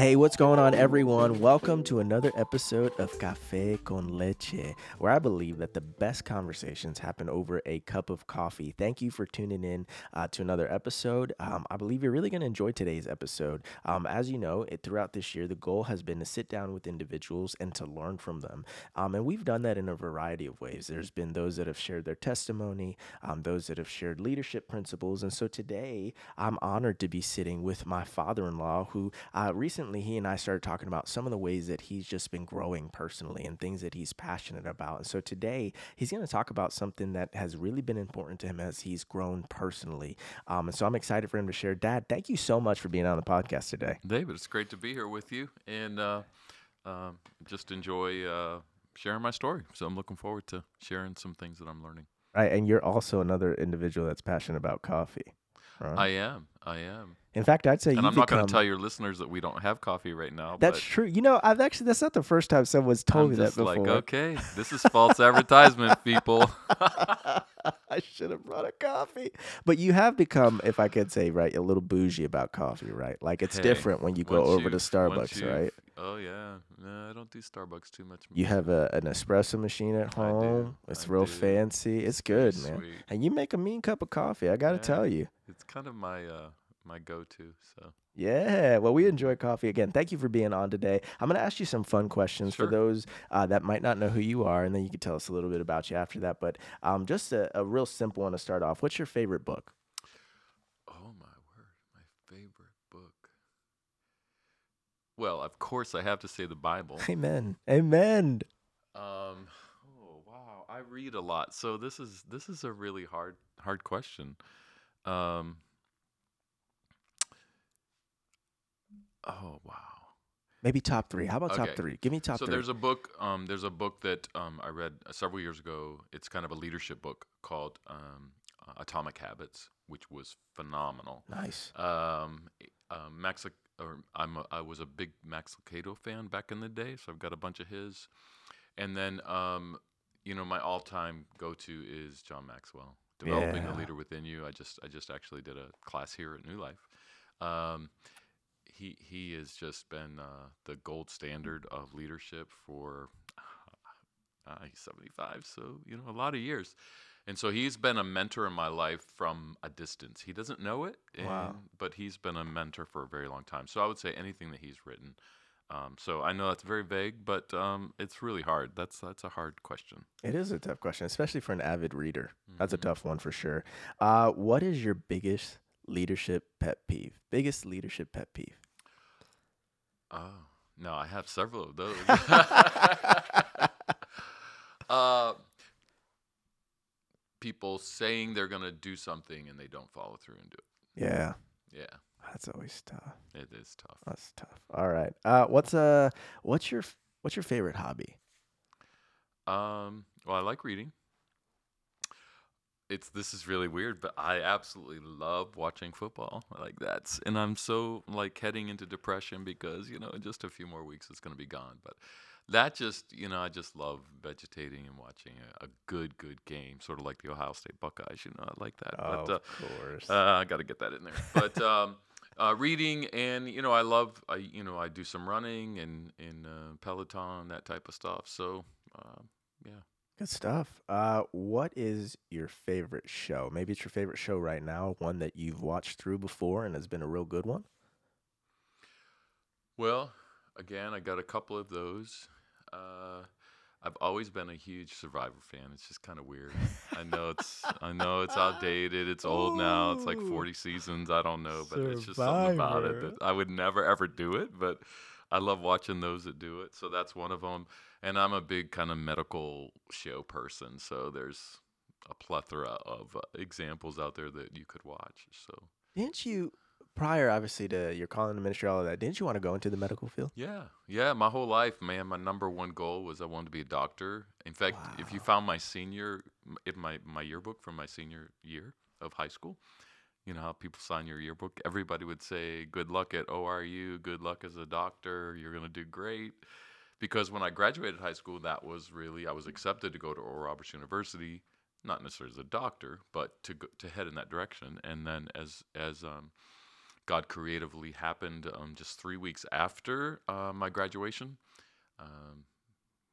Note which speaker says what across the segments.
Speaker 1: Hey, what's going on, everyone? Welcome to another episode of Cafe con Leche, where I believe that the best conversations happen over a cup of coffee. Thank you for tuning in uh, to another episode. Um, I believe you're really going to enjoy today's episode. Um, as you know, it, throughout this year, the goal has been to sit down with individuals and to learn from them. Um, and we've done that in a variety of ways. There's been those that have shared their testimony, um, those that have shared leadership principles. And so today, I'm honored to be sitting with my father in law, who uh, recently he and I started talking about some of the ways that he's just been growing personally and things that he's passionate about. And so today he's going to talk about something that has really been important to him as he's grown personally. Um, and so I'm excited for him to share. Dad, thank you so much for being on the podcast today.
Speaker 2: David, it's great to be here with you and uh, uh, just enjoy uh, sharing my story. So I'm looking forward to sharing some things that I'm learning.
Speaker 1: Right, and you're also another individual that's passionate about coffee.
Speaker 2: Right? I am. I am.
Speaker 1: In fact, I'd say
Speaker 2: and I'm not going to tell your listeners that we don't have coffee right now.
Speaker 1: That's true. You know, I've actually that's not the first time someone's told
Speaker 2: I'm
Speaker 1: me that before.
Speaker 2: Like, okay, this is false advertisement, people.
Speaker 1: I should have brought a coffee. But you have become, if I could say, right, a little bougie about coffee, right? Like it's
Speaker 2: hey,
Speaker 1: different when you go over to Starbucks, right?
Speaker 2: Oh yeah, no, I don't do Starbucks too much.
Speaker 1: You have a, an espresso machine at home. It's
Speaker 2: I
Speaker 1: real
Speaker 2: do.
Speaker 1: fancy. It's, good, man.
Speaker 2: Sweet.
Speaker 1: And you make a mean cup of coffee. I got to
Speaker 2: Yeah.
Speaker 1: tell you.
Speaker 2: It's kind of my uh, my go-to. So
Speaker 1: Yeah, well, we enjoy coffee again. Thank you for being on today. I'm going to ask you some fun questions for those uh, that might not know who you are, and then you can tell us a little bit about you after that. But um, just a, a real simple one to start off. What's your favorite book?
Speaker 2: Oh my word, my favorite book. Well, of course, I have to say the Bible.
Speaker 1: Amen. Amen.
Speaker 2: Um, oh wow, I read a lot, so this is this is a really hard hard question. Um, oh wow.
Speaker 1: Maybe top three. How about top
Speaker 2: Okay.
Speaker 1: three? Give me top
Speaker 2: so
Speaker 1: three.
Speaker 2: there's a book. Um, there's a book that um, I read uh, several years ago. It's kind of a leadership book called um, uh, Atomic Habits, which was phenomenal.
Speaker 1: nice.
Speaker 2: Um, uh, Max, or I'm a, I was a big Max Lucado fan back in the day, so I've got a bunch of his. And then, um, you know, my all-time go-to is John Maxwell, Developing
Speaker 1: Yeah.
Speaker 2: the Leader Within You. I just I just actually did a class here at New Life. Um, he he has just been uh, the gold standard of leadership for uh, he's 75, so you know a lot of years. And so he's been a mentor in my life from a distance. He doesn't know it,
Speaker 1: Wow.
Speaker 2: but he's been a mentor for a very long time. So I would say anything that he's written. Um, so I know that's very vague, but um, it's really hard. That's that's a hard question.
Speaker 1: It is a tough question, especially for an avid reader. That's a
Speaker 2: Mhm.
Speaker 1: tough one for sure. Uh, what is your biggest leadership pet peeve? Biggest leadership pet peeve?
Speaker 2: Oh no, I have several of those. uh, people saying they're gonna do something and they don't follow through and do it.
Speaker 1: yeah,
Speaker 2: Yeah,
Speaker 1: that's always tough.
Speaker 2: it is tough.
Speaker 1: That's tough. All right. Uh, what's uh, what's your what's your favorite hobby?
Speaker 2: Um, well, I like reading. It's this is really weird, but I absolutely love watching football. Like that's, and I'm so like heading into depression because you know in just a few more weeks it's gonna be gone. But that just you know I just love vegetating and watching a, a good good game, sort of like the Ohio State Buckeyes. You know I like that. but uh,
Speaker 1: course.
Speaker 2: uh, I got to get that in there. But um, uh, reading and you know I love I you know I do some running and in uh, Peloton that type of stuff. So uh, yeah.
Speaker 1: Good stuff. Uh, what is your favorite show? Maybe it's your favorite show right now, one that you've watched through before and has been a real good one.
Speaker 2: Well, again, I got a couple of those. Uh, I've always been a huge Survivor fan. It's just kind of weird. I know it's I know it's outdated. It's old now. It's like 40 seasons. I don't know, but it's just something about it that I would never ever do it, but I love watching those that do it. So that's one of them. And I'm a big kind of medical show person, so there's a plethora of uh, examples out there that you could watch. So
Speaker 1: Didn't you, prior obviously to your calling the ministry, all of that, didn't you want to go into the medical field?
Speaker 2: Yeah, yeah. My whole life, man, my number one goal was I wanted to be a doctor. In fact, if you found my senior, in my my yearbook from my senior year of high school, you know how people sign your yearbook. Everybody would say, "Good luck at ORU. Good luck as a doctor. You're gonna do great." Because when I graduated high school, that was really I was accepted to go to Oral Roberts University, not necessarily as a doctor, but to go, to head in that direction. And then as as um, God creatively happened um, just three weeks after uh, my graduation. Um,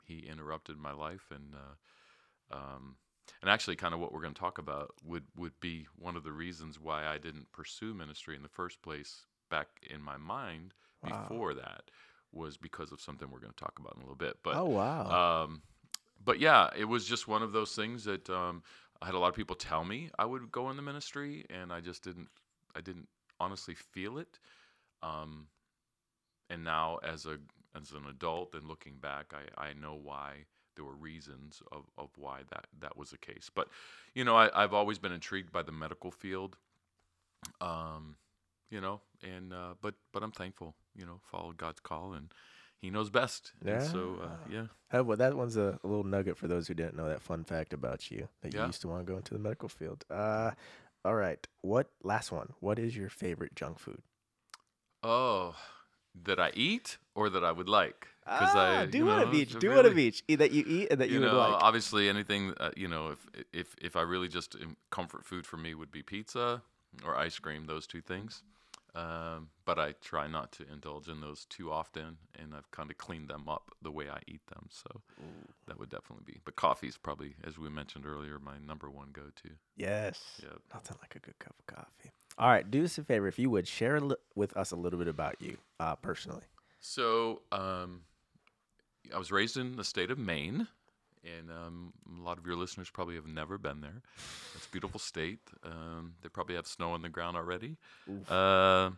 Speaker 2: he interrupted my life, and uh, um, and actually, kind of what we're going to talk about would would be one of the reasons why I didn't pursue ministry in the first place. Back in my mind,
Speaker 1: Wow.
Speaker 2: before that, was because of something we're going to talk about in a little bit. But
Speaker 1: oh wow.
Speaker 2: um, but yeah, it was just one of those things that um, I had a lot of people tell me I would go in the ministry, and I just didn't. I didn't honestly feel it. Um, and now, as a as an adult and looking back, I, I know why there were reasons of, of why that, that was the case. But you know, I, I've always been intrigued by the medical field. Um, you know, and uh, but but I'm thankful. You know, followed God's call, and He knows best. And so uh, yeah.
Speaker 1: Well, that one's a, a little nugget for those who didn't know that fun fact about you that you
Speaker 2: Yeah.
Speaker 1: used to want to go into the medical field. Uh, all right. What last one? What is your favorite junk food?
Speaker 2: Oh, that I eat or that I would like?
Speaker 1: Ah,
Speaker 2: I
Speaker 1: do one of
Speaker 2: know,
Speaker 1: each.
Speaker 2: to
Speaker 1: Do one of
Speaker 2: really-
Speaker 1: each. That you eat and that you,
Speaker 2: you
Speaker 1: would
Speaker 2: know,
Speaker 1: like.
Speaker 2: obviously anything uh, you know, if if if I really just comfort food for me would be pizza or ice cream, those two things. Um, but I try not to indulge in those too often, and I've kind of cleaned them up the way I eat them. So that would definitely be. But coffee's probably, as we mentioned earlier, my number one go-to.
Speaker 1: Yes.
Speaker 2: Yep.
Speaker 1: Nothing like a good cup of coffee. All right. Do us a favor. If you would share li- with us a little bit about you uh, personally.
Speaker 2: So um, I was raised in the state of Maine, and um, a lot of your listeners probably have never been there. It's a beautiful state. Um, they probably have snow on the ground already. Uh,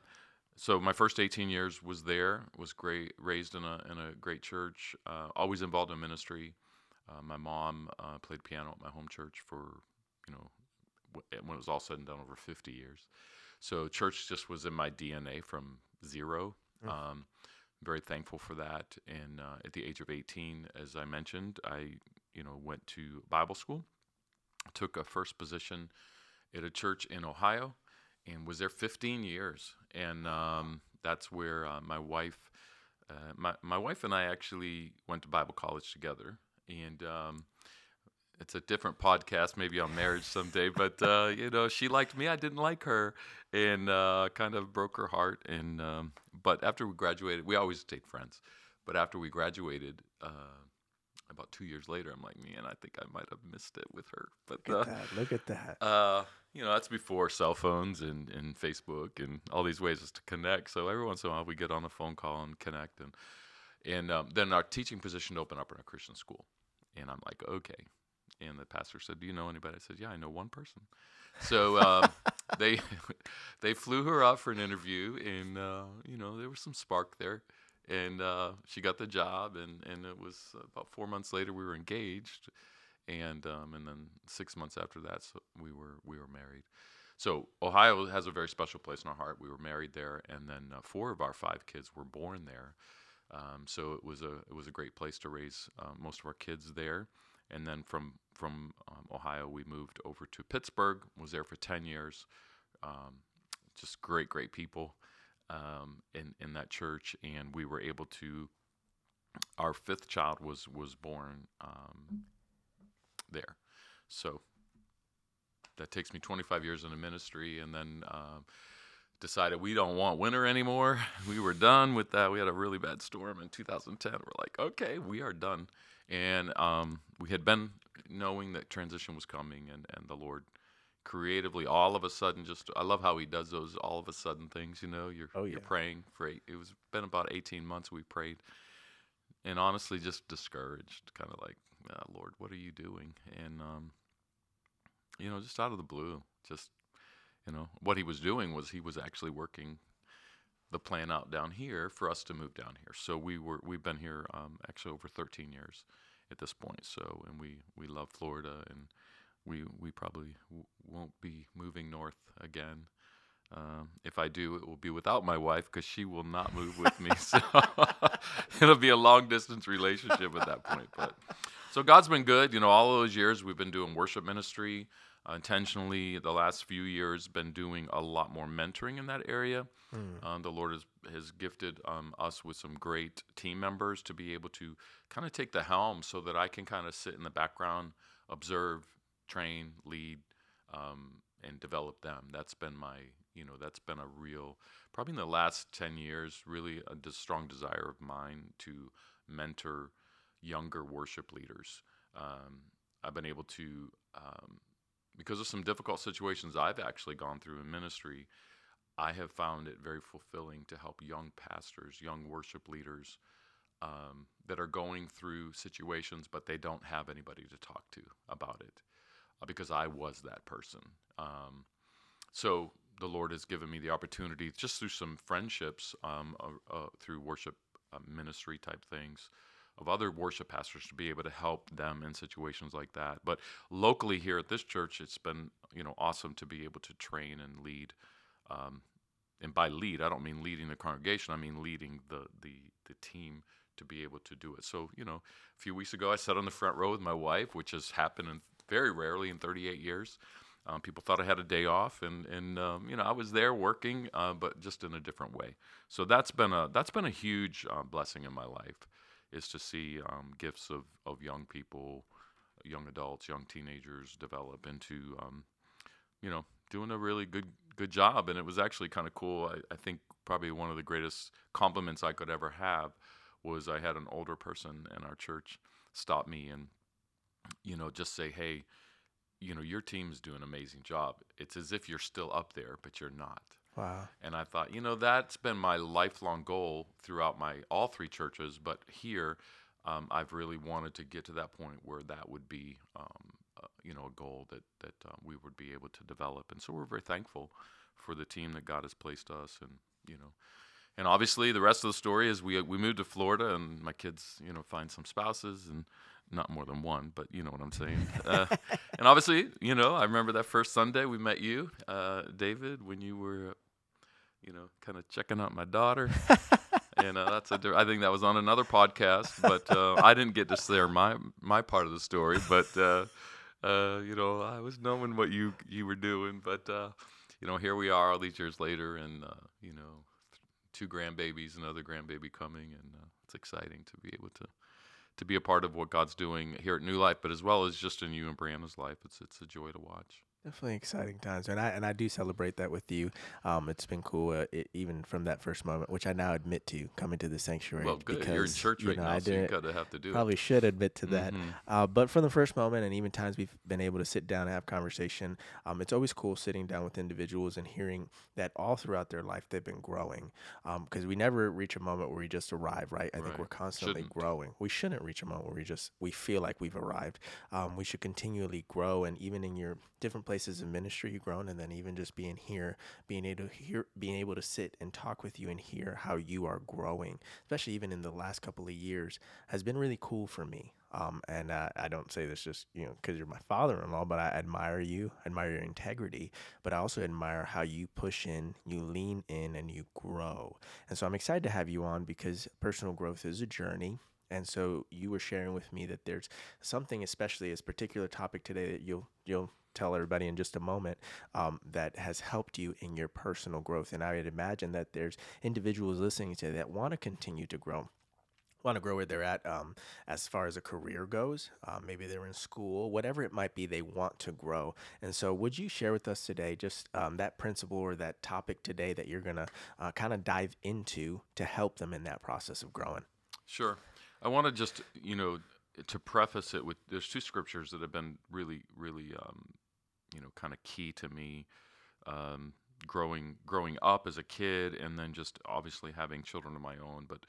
Speaker 2: so my first 18 years was there. Was great. Raised in a in a great church. Uh, always involved in ministry. Uh, my mom uh, played piano at my home church for you know wh- when it was all said and done over 50 years. So church just was in my DNA from zero. Um, very thankful for that. And uh, at the age of 18, as I mentioned, I you know went to Bible school, took a first position at a church in Ohio, and was there 15 years. And um, that's where uh, my wife, uh, my my wife and I actually went to Bible college together, and. Um, it's a different podcast, maybe on marriage someday. But uh, you know, she liked me, I didn't like her, and uh, kind of broke her heart. And um, but after we graduated, we always stayed friends. But after we graduated, uh, about two years later, I'm like, man, I think I might have missed it with her. But
Speaker 1: Look
Speaker 2: uh,
Speaker 1: at that. Look at that.
Speaker 2: uh, you know, that's before cell phones and, and Facebook and all these ways to connect. So every once in a while, we get on a phone call and connect, and and um, then our teaching position opened up in a Christian school, and I'm like, okay. And the pastor said, "Do you know anybody?" I said, "Yeah, I know one person." So um, they they flew her up for an interview, and uh, you know there was some spark there, and uh, she got the job, and and it was about four months later we were engaged, and um, and then six months after that, so we were we were married. So Ohio has a very special place in our heart. We were married there, and then uh, four of our five kids were born there. Um, so it was a it was a great place to raise uh, most of our kids there. And then from from um, Ohio, we moved over to Pittsburgh. Was there for ten years. Um, just great, great people um, in in that church, and we were able to. Our fifth child was was born um, there, so that takes me 25 years in the ministry, and then um, decided we don't want winter anymore. We were done with that. We had a really bad storm in 2010. We're like, okay, we are done, and um, we had been knowing that transition was coming, and and the Lord creatively all of a sudden just i love how he does those all of a sudden things you know you're
Speaker 1: Oh,
Speaker 2: you're praying for eight, it was been about 18 months we prayed and honestly just discouraged kind of like ah, lord what are you doing? And um you know just out of the blue just you know what he was doing was he was actually working the plan out down here for us to move down here. So we were we've been here um, actually over 13 years at this point so and we we love florida and we we probably w- won't be moving north again um, if I do, it will be without my wife because she will not move with me. So it'll be a long distance relationship at that point. But so God's been good. You know, all those years we've been doing worship ministry uh, intentionally. The last few years, been doing a lot more mentoring in that area. Um, the Lord has has gifted um, us with some great team members to be able to kind of take the helm, so that I can kind of sit in the background, observe, train, lead. Um, and develop them. That's been my you know that's been a real probably in the last 10 years really a strong desire of mine to mentor younger worship leaders um, i've been able to um, because of some difficult situations i've actually gone through in ministry i have found it very fulfilling to help young pastors young worship leaders um, that are going through situations but they don't have anybody to talk to about it because i was that person um, so the Lord has given me the opportunity, just through some friendships, um, uh, uh, through worship uh, ministry type things, of other worship pastors to be able to help them in situations like that. But locally here at this church, it's been you know awesome to be able to train and lead. Um, and by lead, I don't mean leading the congregation. I mean leading the the the team to be able to do it. So you know, a few weeks ago, I sat on the front row with my wife, which has happened in, very rarely in 38 years. Um, people thought I had a day off, and and um, you know I was there working, uh, but just in a different way. So that's been a that's been a huge uh, blessing in my life, is to see um, gifts of of young people, young adults, young teenagers develop into, um, you know, doing a really good good job. And it was actually kind of cool. I, I think probably one of the greatest compliments I could ever have was I had an older person in our church stop me and, you know, just say, hey you know, your team's doing an amazing job. It's as if you're still up there, but you're not.
Speaker 1: Wow.
Speaker 2: And I thought, you know, that's been my lifelong goal throughout my all three churches, but here, um, I've really wanted to get to that point where that would be, um, uh, you know, a goal that that uh, we would be able to develop. And so we're very thankful for the team that God has placed us, and you know, and obviously the rest of the story is we we moved to Florida, and my kids, you know, find some spouses and not more than one, but you know what I'm saying. Uh, and obviously, you know, I remember that first Sunday we met you, uh, David, when you were, you know, kind of checking out my daughter. and uh, that's a, I think that was on another podcast, but uh, I didn't get to share my my part of the story. But uh, uh, you know, I was knowing what you you were doing. But you know, here we are all these years later, and you know, two grandbabies, another grandbaby coming, and uh, it's exciting to be able to to be a part of what God's doing here at New Life, but as well as just in you and Brianna's life. It's it's a joy to watch.
Speaker 1: Definitely exciting times, and I and I do celebrate that with you. Um, it's been cool, uh, it, even from that first moment, which I now admit to coming to the sanctuary.
Speaker 2: Well, good. Because, You're in church right you know, now, I so you gotta have to do.
Speaker 1: Probably
Speaker 2: it.
Speaker 1: should admit to that. Mm-hmm. Uh, but from the first moment, and even times we've been able to sit down and have conversation, um, it's always cool sitting down with individuals and hearing that all throughout their life they've been growing. Because um, we never reach a moment where we just arrive, right? I right. think we're constantly shouldn't. growing. We shouldn't reach a moment where we just we feel like we've arrived. Um, we should continually grow, and even in your different places of ministry you've grown and then even just being here being able to hear being able to sit and talk with you and hear how you are growing especially even in the last couple of years has been really cool for me um, and uh, I don't say this just you know because you're my father-in-law, but I admire you, admire your integrity, but I also admire how you push in, you lean in, and you grow. And so I'm excited to have you on because personal growth is a journey. And so you were sharing with me that there's something, especially this particular topic today, that you'll you'll tell everybody in just a moment um, that has helped you in your personal growth. And I would imagine that there's individuals listening to that want to continue to grow want to grow where they're at um, as far as a career goes. Um, maybe they're in school, whatever it might be, they want to grow. And so, would you share with us today just um, that principle or that topic today that you're going to uh, kind of dive into to help them in that process of growing?
Speaker 2: Sure. I want to just, you know, to preface it with there's two scriptures that have been really, really, um, you know, kind of key to me um, growing growing up as a kid, and then just obviously having children of my own. But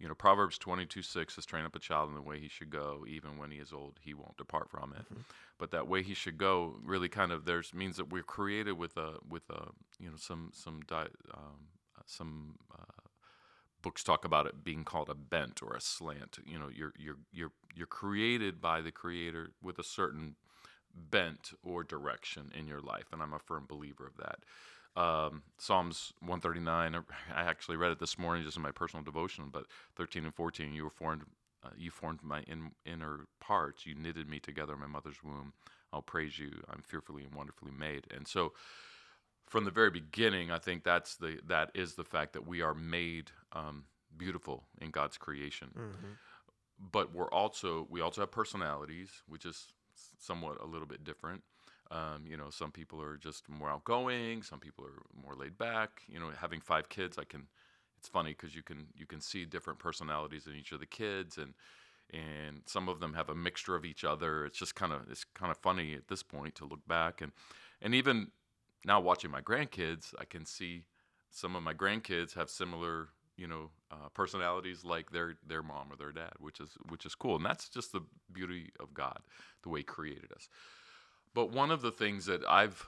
Speaker 2: you know, Proverbs 22 6 says, Train up a child in the way he should go, even when he is old, he won't depart from it. Mm-hmm. But that way he should go really kind of there's means that we're created with a, with a, you know, some, some, di- um, some, uh, books talk about it being called a bent or a slant. You know, you're you're you're you're created by the creator with a certain bent or direction in your life, and I'm a firm believer of that. Um, Psalms 139. I actually read it this morning just in my personal devotion, but 13 and 14. You were formed. Uh, you formed my in, inner parts. You knitted me together in my mother's womb. I'll praise you. I'm fearfully and wonderfully made. And so, from the very beginning, I think that's the that is the fact that we are made um, beautiful in God's creation. Mm-hmm. But we're also we also have personalities, which is somewhat a little bit different. Um, you know, some people are just more outgoing. Some people are more laid back. You know, having five kids, I can. It's funny because you can you can see different personalities in each of the kids, and and some of them have a mixture of each other. It's just kind of it's kind of funny at this point to look back and and even now watching my grandkids, I can see some of my grandkids have similar you know uh, personalities like their their mom or their dad, which is which is cool, and that's just the beauty of God, the way He created us. But one of the things that I've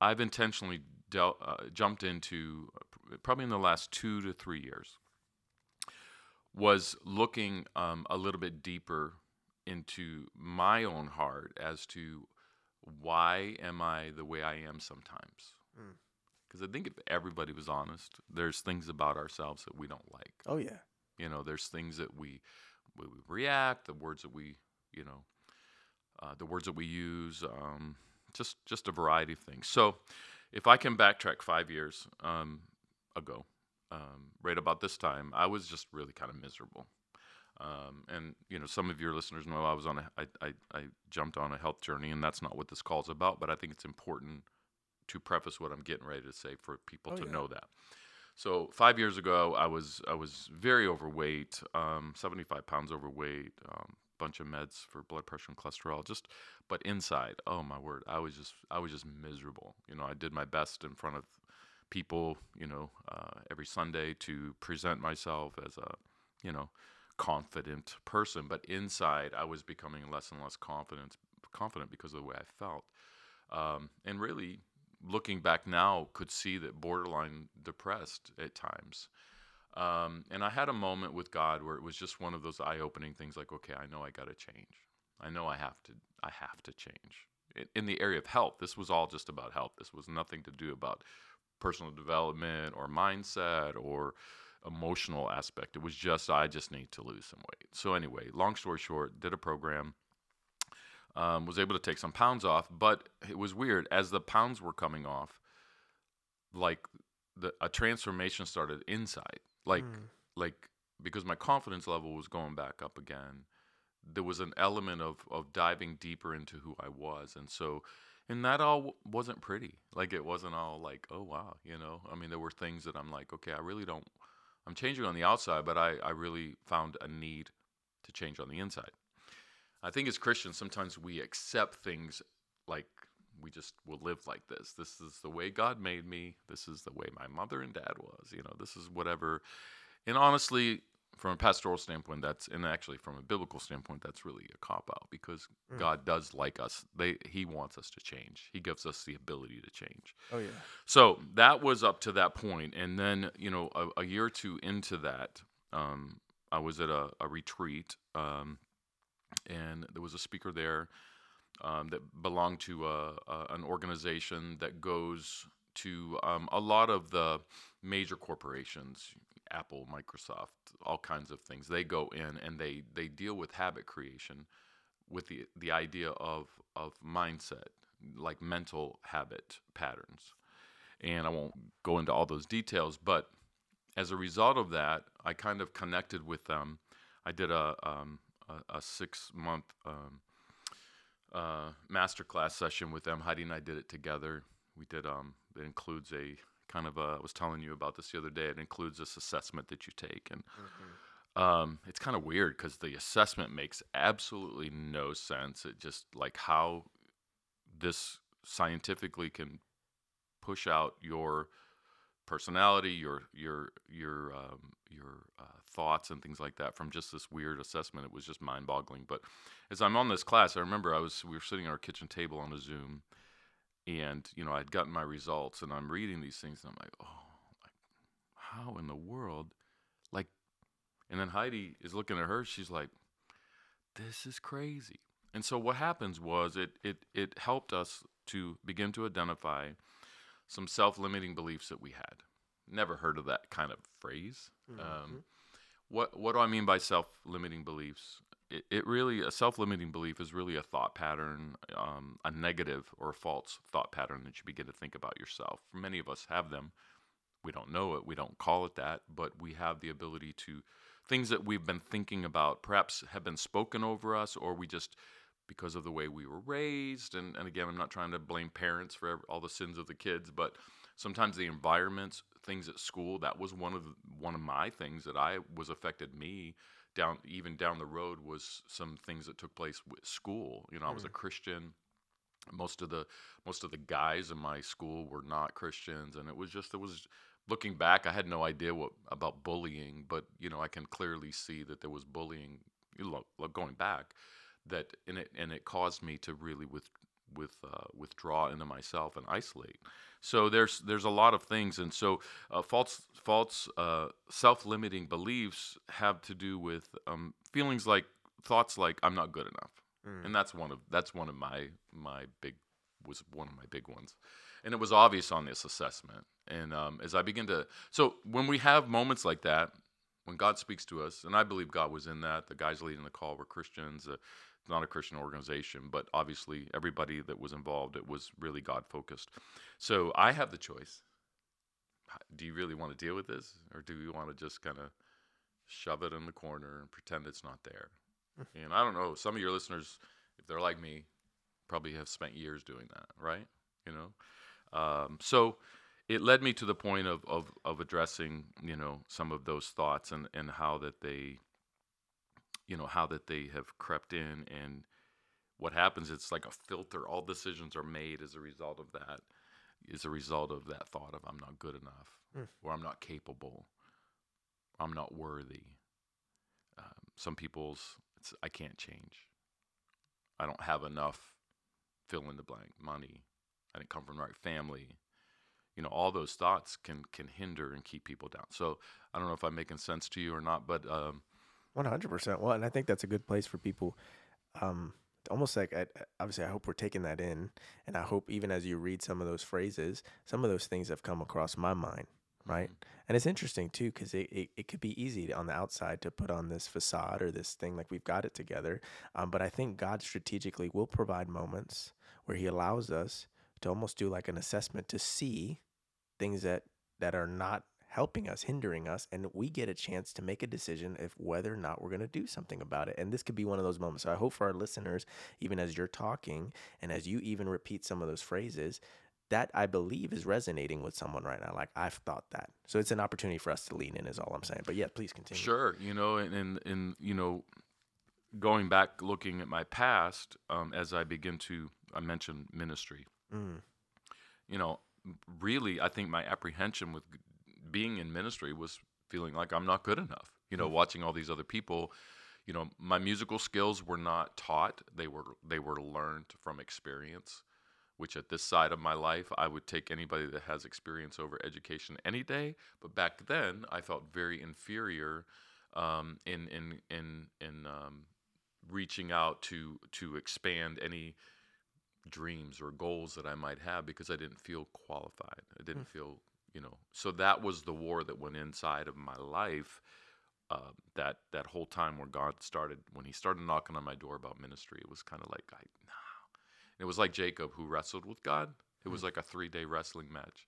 Speaker 2: I've intentionally dealt, uh, jumped into uh, probably in the last two to three years was looking um, a little bit deeper into my own heart as to why am I the way I am sometimes. Because mm. I think if everybody was honest, there's things about ourselves that we don't like.
Speaker 1: Oh yeah.
Speaker 2: You know, there's things that we we react, the words that we, you know, uh, the words that we use, um, just just a variety of things. So, if I can backtrack five years um, ago, um, right about this time, I was just really kind of miserable. Um, and you know, some of your listeners know I was on a, I, I, I jumped on a health journey, and that's not what this call's about. But I think it's important to preface what I'm getting ready to say for people oh, to yeah. know that. So five years ago, I was I was very overweight, um, 75 pounds overweight, um, bunch of meds for blood pressure and cholesterol. Just, but inside, oh my word, I was just I was just miserable. You know, I did my best in front of people, you know, uh, every Sunday to present myself as a, you know, confident person. But inside, I was becoming less and less confident, confident because of the way I felt. Um, and really, looking back now, could see that borderline depressed at times. Um, and I had a moment with God where it was just one of those eye-opening things, like, okay, I know I got to change. I know I have to. I have to change. In the area of health, this was all just about health. This was nothing to do about personal development or mindset or emotional aspect. It was just I just need to lose some weight. So anyway, long story short, did a program. Um, was able to take some pounds off, but it was weird as the pounds were coming off. Like the a transformation started inside, like mm. like because my confidence level was going back up again. There was an element of of diving deeper into who I was, and so and that all wasn't pretty. Like it wasn't all like, oh wow, you know. I mean, there were things that I'm like, okay, I really don't. I'm changing on the outside, but I I really found a need to change on the inside. I think as Christians, sometimes we accept things like we just will live like this. This is the way God made me. This is the way my mother and dad was. You know, this is whatever. And honestly, from a pastoral standpoint that's and actually from a biblical standpoint that's really a cop out because mm. god does like us. They he wants us to change. He gives us the ability to change.
Speaker 1: Oh yeah.
Speaker 2: So that was up to that point and then you know a, a year or two into that um, i was at a, a retreat um, and there was a speaker there um, that belonged to a, a, an organization that goes to um, a lot of the major corporations Apple, Microsoft, all kinds of things. They go in and they they deal with habit creation with the the idea of of mindset, like mental habit patterns. And I won't go into all those details, but as a result of that, I kind of connected with them. I did a um, a, a, six month um, uh, masterclass session with them. Heidi and I did it together. We did um, it includes a kind of uh, I was telling you about this the other day. It includes this assessment that you take, and mm-hmm. um, it's kind of weird because the assessment makes absolutely no sense. It just like how this scientifically can push out your personality, your your your um, your uh, thoughts and things like that from just this weird assessment. It was just mind-boggling. But as I'm on this class, I remember I was we were sitting at our kitchen table on a Zoom, and you know I'd gotten my results, and I'm reading these things, and I'm like, oh, like how in the world, like, and then Heidi is looking at her, she's like, this is crazy. And so what happens was it it it helped us to begin to identify some self-limiting beliefs that we had. Never heard of that kind of phrase. Mm-hmm. Um, what what do I mean by self-limiting beliefs? It, it really a self-limiting belief is really a thought pattern um, a negative or a false thought pattern that you begin to think about yourself many of us have them we don't know it we don't call it that but we have the ability to things that we've been thinking about perhaps have been spoken over us or we just because of the way we were raised. And, and again, I'm not trying to blame parents for all the sins of the kids, but sometimes the environments, things at school, that was one of the, one of my things that I was affected me down even down the road was some things that took place with school. You know, I was a mm. Christian. Most of the most of the guys in my school were not Christians, and it was just it was looking back, I had no idea what about bullying, but you know, I can clearly see that there was bullying you know, going back that and it and it caused me to really with with uh, withdraw into myself and isolate. So there's there's a lot of things, and so uh, false false uh, self limiting beliefs have to do with um, feelings like thoughts like I'm not good enough,
Speaker 1: Mm.
Speaker 2: and that's one of that's one of my my big was one of my big ones, and it was obvious on this assessment. And um, as I begin to so when we have moments like that, when God speaks to us, and I believe God was in that. The guys leading the call were Christians. Uh, not a Christian organization, but obviously everybody that was involved, it was really God focused. So I have the choice. Do you really want to deal with this, or do you want to just kind of shove it in the corner and pretend it's not there? and I don't know. Some of your listeners, if they're like me, probably have spent years doing that, right? You know, um, so it led me to the point of, of of addressing, you know, some of those thoughts and and how that they you know how that they have crept in and what happens it's like a filter. All decisions are made as a result of that as a result of that thought of i'm not good enough
Speaker 1: Mm.
Speaker 2: or i'm not capable i'm not worthy. Um, some people's it's i can't change. I don't have enough fill in the blank money. I didn't come from the right family. You know all those thoughts can can hinder and keep people down. So i don't know if i'm making sense to you or not but um,
Speaker 1: One hundred percent. Well, and I think that's a good place for people. Um, almost like I, obviously, I hope we're taking that in, and I hope even as you read some of those phrases, some of those things have come across my mind, right? And it's interesting too, because it, it, it could be easy on the outside to put on this facade or this thing like we've got it together. Um, but I think God strategically will provide moments where He allows us to almost do like an assessment to see things that that are not helping us, hindering us, and we get a chance to make a decision if whether or not we're going to do something about it. And this could be one of those moments. So I hope for our listeners, even as you're talking and as you even repeat some of those phrases, that I believe is resonating with someone right now. Like I've thought that. So it's an opportunity for us to lean in is all I'm saying. But yeah, please continue.
Speaker 2: Sure, you know, and and, and you know, going back looking at my past, um, as I begin to, I mentioned ministry.
Speaker 1: Mm,
Speaker 2: You know, really, I think my apprehension with being in ministry was feeling like I'm not good enough. You know, watching all these other people. You know, my musical skills were not taught; they were they were learned from experience. Which at this side of my life, I would take anybody that has experience over education any day. But back then, I felt very inferior um, in in in in um, reaching out to to expand any dreams or goals that I might have because I didn't feel qualified. I didn't feel, you know. So that was the war that went inside of my life. Uh, that that whole time where God started when He started knocking on my door about ministry, it was kind of like I, nah. It was like Jacob who wrestled with God. It was like a three day wrestling match.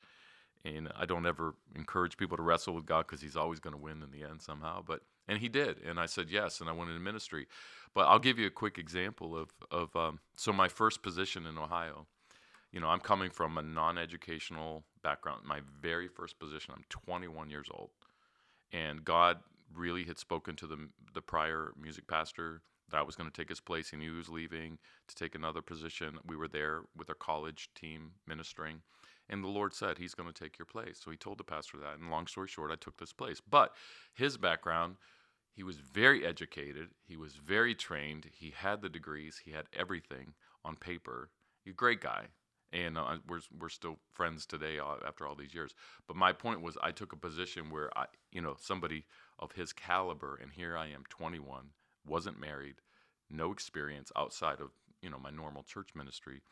Speaker 2: And I don't ever encourage people to wrestle with God because He's always going to win in the end somehow. But and He did, and I said yes, and I went into ministry. But I'll give you a quick example of of um, so my first position in Ohio. You know, I'm coming from a non-educational background. My very first position, I'm 21 years old, and God really had spoken to the the prior music pastor that I was going to take his place. He knew he was leaving to take another position. We were there with our college team ministering, and the Lord said, He's going to take your place. So He told the pastor that. And long story short, I took this place. But his background, he was very educated. He was very trained. He had the degrees. He had everything on paper. He's a great guy. And uh, we're, we're still friends today uh, after all these years. But my point was, I took a position where I, you know, somebody of his caliber, and here I am, 21, wasn't married, no experience outside of you know my normal church ministry.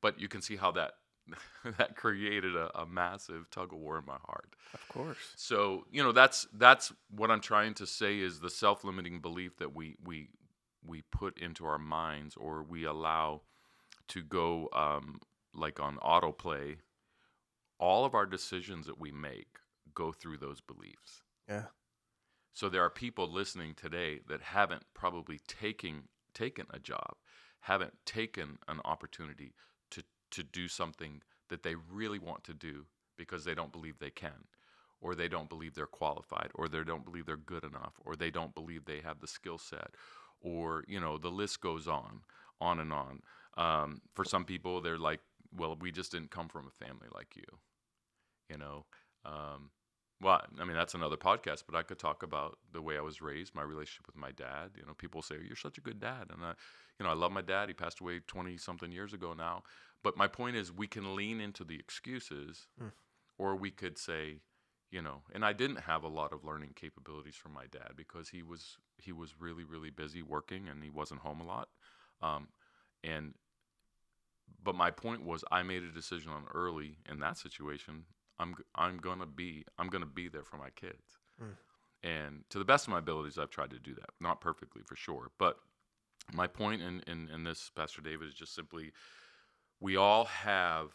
Speaker 2: But you can see how that that created a, a massive tug of war in my heart.
Speaker 1: of course.
Speaker 2: So you know that's that's what I'm trying to say is the self-limiting belief that we we we put into our minds or we allow to go um, like on autoplay. All of our decisions that we make go through those beliefs.
Speaker 1: Yeah.
Speaker 2: So there are people listening today that haven't probably taken taken a job, haven't taken an opportunity to to do something that they really want to do because they don't believe they can or they don't believe they're qualified or they don't believe they're good enough or they don't believe they have the skill set or you know the list goes on on and on um, for some people they're like well we just didn't come from a family like you you know? Um, well i mean that's another podcast but i could talk about the way i was raised my relationship with my dad. You know people say you're such a good dad and i you know i love my dad. He passed away 20 something years ago now. But my point is we can lean into the excuses
Speaker 1: Mm.
Speaker 2: or we could say you know and i didn't have a lot of learning capabilities from my dad because he was he was really really busy working and he wasn't home a lot. Um, and but my point was i made a decision on early in that situation i'm i'm going to be i'm to be there for my kids
Speaker 1: Mm.
Speaker 2: and to the best of my abilities i've tried to do that not perfectly for sure but my point in, in, in this pastor david is just simply we all have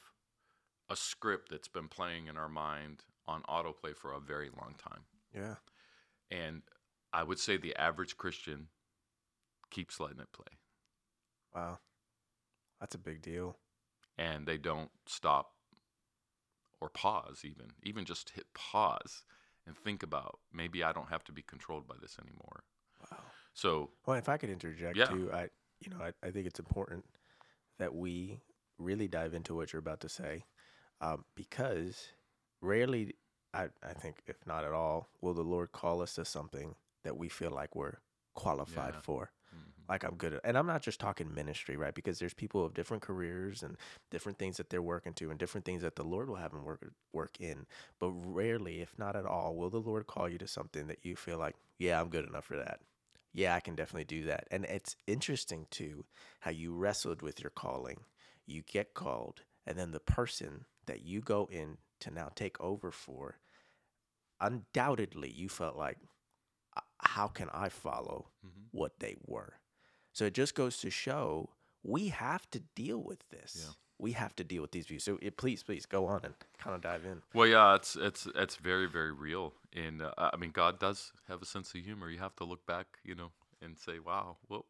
Speaker 2: a script that's been playing in our mind on autoplay for a very long time
Speaker 1: Yeah.
Speaker 2: and i would say the average christian keeps letting it play
Speaker 1: Wow. That's a big deal.
Speaker 2: and they don't stop or pause even even just hit pause and think about maybe i don't have to be controlled by this anymore
Speaker 1: Wow.
Speaker 2: so
Speaker 1: Well, if I could interject
Speaker 2: Yeah.
Speaker 1: too, I you know I, I think it's important that we really dive into what you're about to say, um, because rarely, I I think if not at all, will the Lord call us to something that we feel like we're qualified
Speaker 2: Yeah.
Speaker 1: for. Like I'm good at, and I'm not just talking ministry, right? Because there's people of different careers and different things that they're working to, and different things that the Lord will have them work work in. But rarely, if not at all, will the Lord call you to something that you feel like, yeah, I'm good enough for that. Yeah, I can definitely do that. And it's interesting too how you wrestled with your calling. You get called, and then the person that you go in to now take over for, undoubtedly, you felt like, "Uh, how can I follow
Speaker 2: Mhm.
Speaker 1: what they were? So it just goes to show we have to deal with this.
Speaker 2: Yeah.
Speaker 1: We have to deal with these views. So it, please, please go on and kind of dive in.
Speaker 2: Well, yeah, it's it's it's very very real, and uh, I mean, God does have a sense of humor. You have to look back, you know, and say, "Wow, what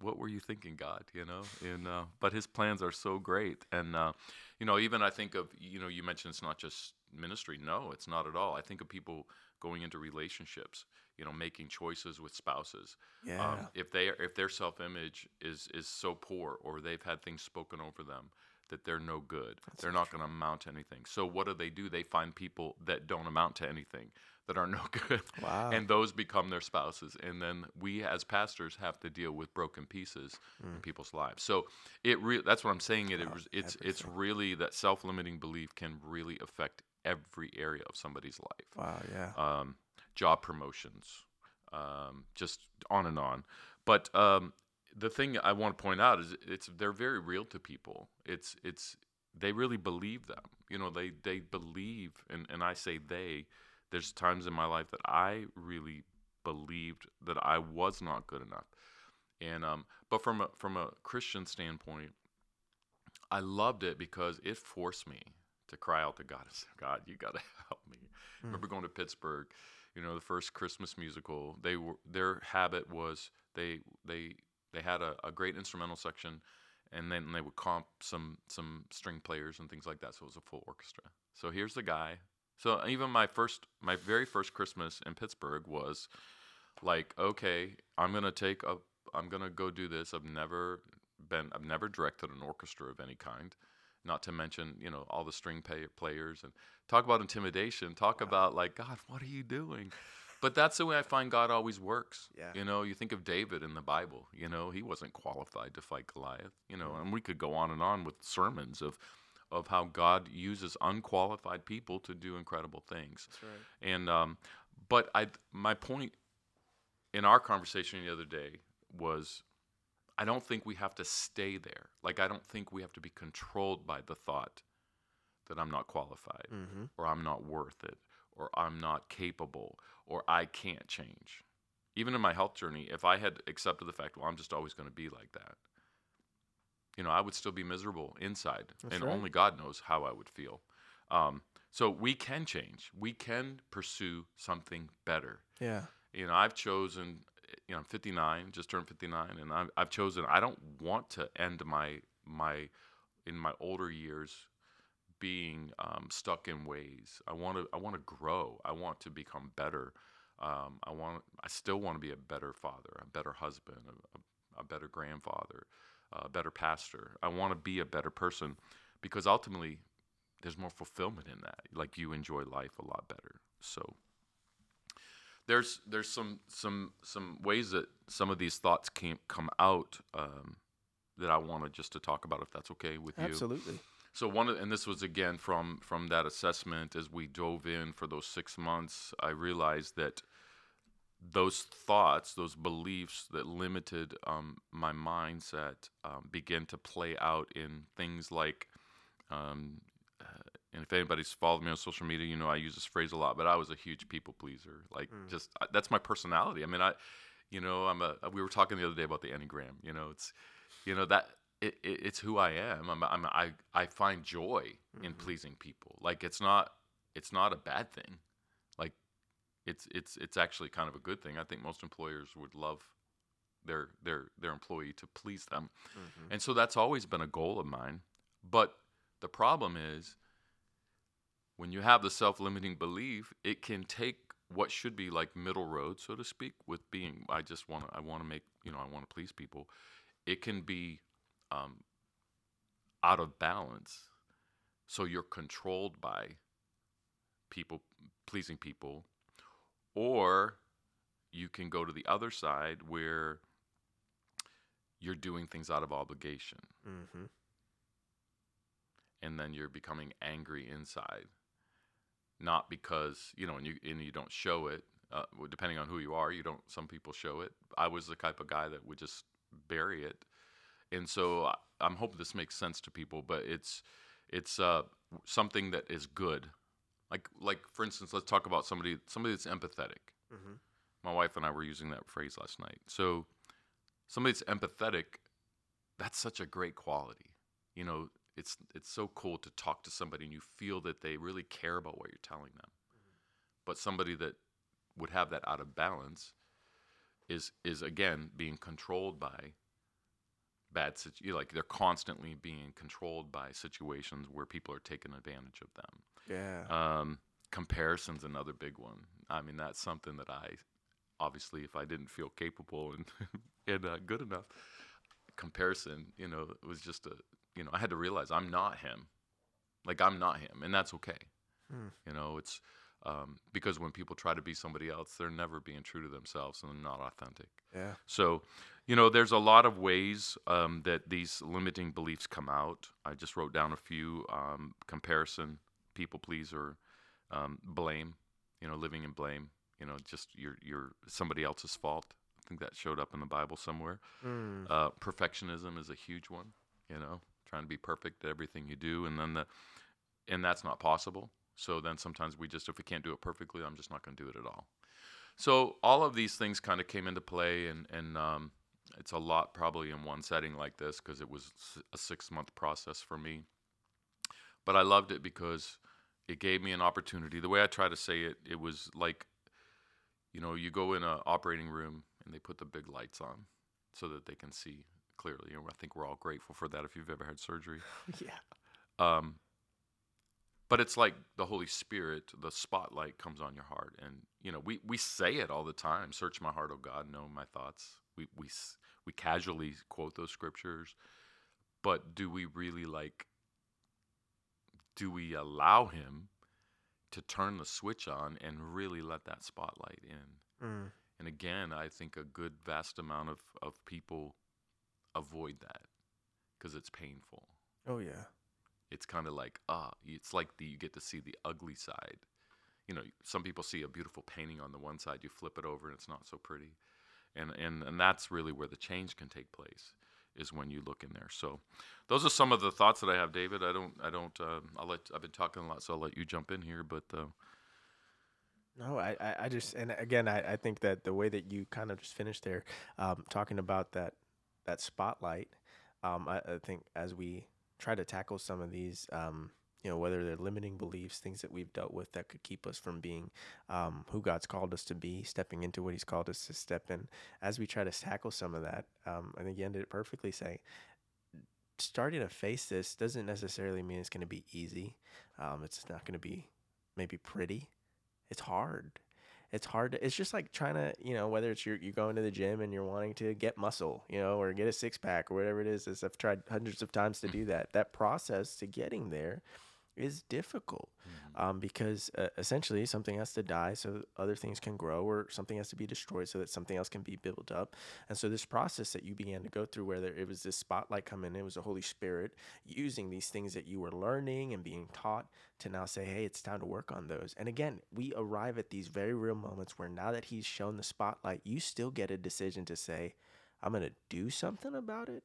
Speaker 2: what were you thinking, God?" You know, and uh, but His plans are so great, and uh, you know, even I think of you know, you mentioned it's not just ministry. No, it's not at all. I think of people going into relationships, you know, making choices with spouses.
Speaker 1: Yeah.
Speaker 2: Um, if they if their self image is is so poor, or they've had things spoken over them that they're no good, they're not going to amount to anything. So what do they do? They find people that don't amount to anything, that are no good,
Speaker 1: wow.
Speaker 2: and those become their spouses. And then we as pastors have to deal with broken pieces in
Speaker 1: Mm.
Speaker 2: people's lives. So it re- that's what I'm saying. It, it
Speaker 1: Wow,
Speaker 2: was- it's it's really that self limiting belief can really affect every area of somebody's life
Speaker 1: wow. Yeah.
Speaker 2: um, job promotions, um, just on and on. But um, the thing I want to point out is it's they're very real to people. It's it's they really believe them. You know, they they believe, and and I say they. There's times in my life that I really believed that I was not good enough, and um, but from a from a Christian standpoint, I loved it because it forced me to cry out to God and say, God, you got to help me. I remember hmm. going to Pittsburgh, you know, the first Christmas musical. They were their habit was they they they had a, a great instrumental section, and then they would comp some some string players and things like that. So it was a full orchestra. So here's the guy. So even my first my very first Christmas in Pittsburgh was like, okay, I'm gonna take a I'm gonna go do this. I've never been I've never directed an orchestra of any kind not to mention you know all the string pay- players and talk about intimidation talk about like god what are you doing? But that's the way i find god always works.
Speaker 1: Yeah.
Speaker 2: you know you think of david in the bible you know he wasn't qualified to fight goliath you know and we could go on and on with sermons of of how god uses unqualified people to do incredible things.
Speaker 1: That's right.
Speaker 2: and um, but I my point in our conversation the other day was I don't think we have to stay there. Like I don't think we have to be controlled by the thought that I'm not qualified
Speaker 1: Mm-hmm.
Speaker 2: or I'm not worth it or I'm not capable or I can't change. Even in my health journey, if I had accepted the fact, well, I'm just always going to be like that, you know, I would still be miserable inside,
Speaker 1: That's
Speaker 2: and
Speaker 1: right.
Speaker 2: only God knows how I would feel. Um, so we can change. We can pursue something better.
Speaker 1: Yeah.
Speaker 2: You know, I've chosen you know, I'm 59, just turned 59, and I've, I've chosen. I don't want to end my my in my older years being um, stuck in ways. I want to I want to grow. I want to become better. Um, I want I still want to be a better father, a better husband, a, a, a better grandfather, a better pastor. I want to be a better person because ultimately there's more fulfillment in that. Like you enjoy life a lot better. So there's there's some some some ways that some of these thoughts can't come out um, that I wanted just to talk about, if that's okay with you.
Speaker 1: Absolutely.
Speaker 2: So one, of, and this was again from from that assessment as we dove in for those six months. I realized that those thoughts, those beliefs that limited um, my mindset, um, begin to play out in things like. Um, and if anybody's followed me on social media, you know I use this phrase a lot. But I was a huge people pleaser. Like,
Speaker 1: Mm.
Speaker 2: just I- that's my personality. I mean, I, you know, I'm a. We were talking the other day about the enneagram. You know, it's, you know that it, it, it's who I am. I'm, I'm I I find joy in
Speaker 1: Mhm.
Speaker 2: pleasing people. Like it's not it's not a bad thing. Like it's it's it's actually kind of a good thing. I think most employers would love their their their employee to please them.
Speaker 1: Mhm.
Speaker 2: And so that's always been a goal of mine. But the problem is when you have the self-limiting belief, it can take what should be like middle road, so to speak, with being I just want to I want to make, you know, I want to please people. It can be um, out of balance. So you're controlled by people pleasing people or you can go to the other side where you're doing things out of obligation
Speaker 1: Mhm.
Speaker 2: and then you're becoming angry inside not because you know and you and you don't show it uh, depending on who you are you don't some people show it. I was the type of guy that would just bury it. And so I, i'm hoping this makes sense to people but it's it's uh, something that is good. Like like for instance let's talk about somebody somebody that's empathetic.
Speaker 1: Mhm.
Speaker 2: my wife and i were using that phrase last night. So somebody that's empathetic that's such a great quality. You know it's it's so cool to talk to somebody and you feel that they really care about what you're telling them but somebody that would have that out of balance is is again being controlled by bad situ- like they're constantly being controlled by situations where people are taking advantage of them
Speaker 1: Yeah.
Speaker 2: um, comparison's another big one. I mean, that's something that I obviously, if I didn't feel capable and and uh, good enough, comparison, you know, it was just a, you know, I had to realize I'm not him. Like I'm not him, and that's okay.
Speaker 1: Hmm.
Speaker 2: You know, it's um, because when people try to be somebody else, they're never being true to themselves and they're not authentic.
Speaker 1: yeah.
Speaker 2: So, you know, there's a lot of ways um, that these limiting beliefs come out. I just wrote down a few um, comparison, people pleaser, um, blame, you know, living in blame, you know, just your, your somebody else's fault. I think that showed up in the Bible somewhere.
Speaker 1: Mm.
Speaker 2: Uh, perfectionism is a huge one, you know, trying to be perfect at everything you do. And then the, and that's not possible. So then sometimes we just, if we can't do it perfectly, I'm just not going to do it at all. So all of these things kind of came into play, and and um, it's a lot probably in one setting like this because it was a six month process for me. But I loved it because it gave me an opportunity. The way I try to say it, it was like, you know, you go in a operating room and they put the big lights on so that they can see clearly. And I think we're all grateful for that if you've ever had surgery.
Speaker 1: yeah.
Speaker 2: Um, but it's like the Holy Spirit, the spotlight comes on your heart, and you know we, we say it all the time. Search my heart, O God, know my thoughts. We we we casually quote those scriptures, but do we really like? Do we allow Him to turn the switch on and really let that spotlight in?
Speaker 1: Mm.
Speaker 2: And again, I think a good vast amount of, of people avoid that because it's painful.
Speaker 1: Oh yeah.
Speaker 2: it's kind of like ah it's like the you get to see the ugly side. You know some people see a beautiful painting on the one side you flip it over and it's not so pretty. And and and that's really where the change can take place is when you look in there. So those are some of the thoughts that i have david. I don't i don't uh, i'll let i've been talking a lot so i'll let you jump in here but uh,
Speaker 1: No, I, I, I just and again I, I think that the way that you kind of just finished there, um, talking about that that spotlight, um, I, I think as we try to tackle some of these um, you know, whether they're limiting beliefs, things that we've dealt with that could keep us from being um, who God's called us to be, stepping into what He's called us to step in. As we try to tackle some of that, um, I think you ended it perfectly saying, starting to face this doesn't necessarily mean it's going to be easy. Um, it's not going to be maybe pretty. It's hard. It's hard. To, it's just like trying to, you know, whether it's you're, you're going to the gym and you're wanting to get muscle, you know, or get a six pack or whatever it is. As I've tried hundreds of times to do that. That process to getting there is difficult mm-hmm. um, because uh, essentially something has to die so other things can grow or something has to be destroyed so that something else can be built up. And so this process that you began to go through where there, it was this spotlight coming in it was the holy spirit using these things that you were learning and being taught to now say hey it's time to work on those. And again we arrive at these very real moments where now that he's shown the spotlight you still get a decision to say i'm going to do something about it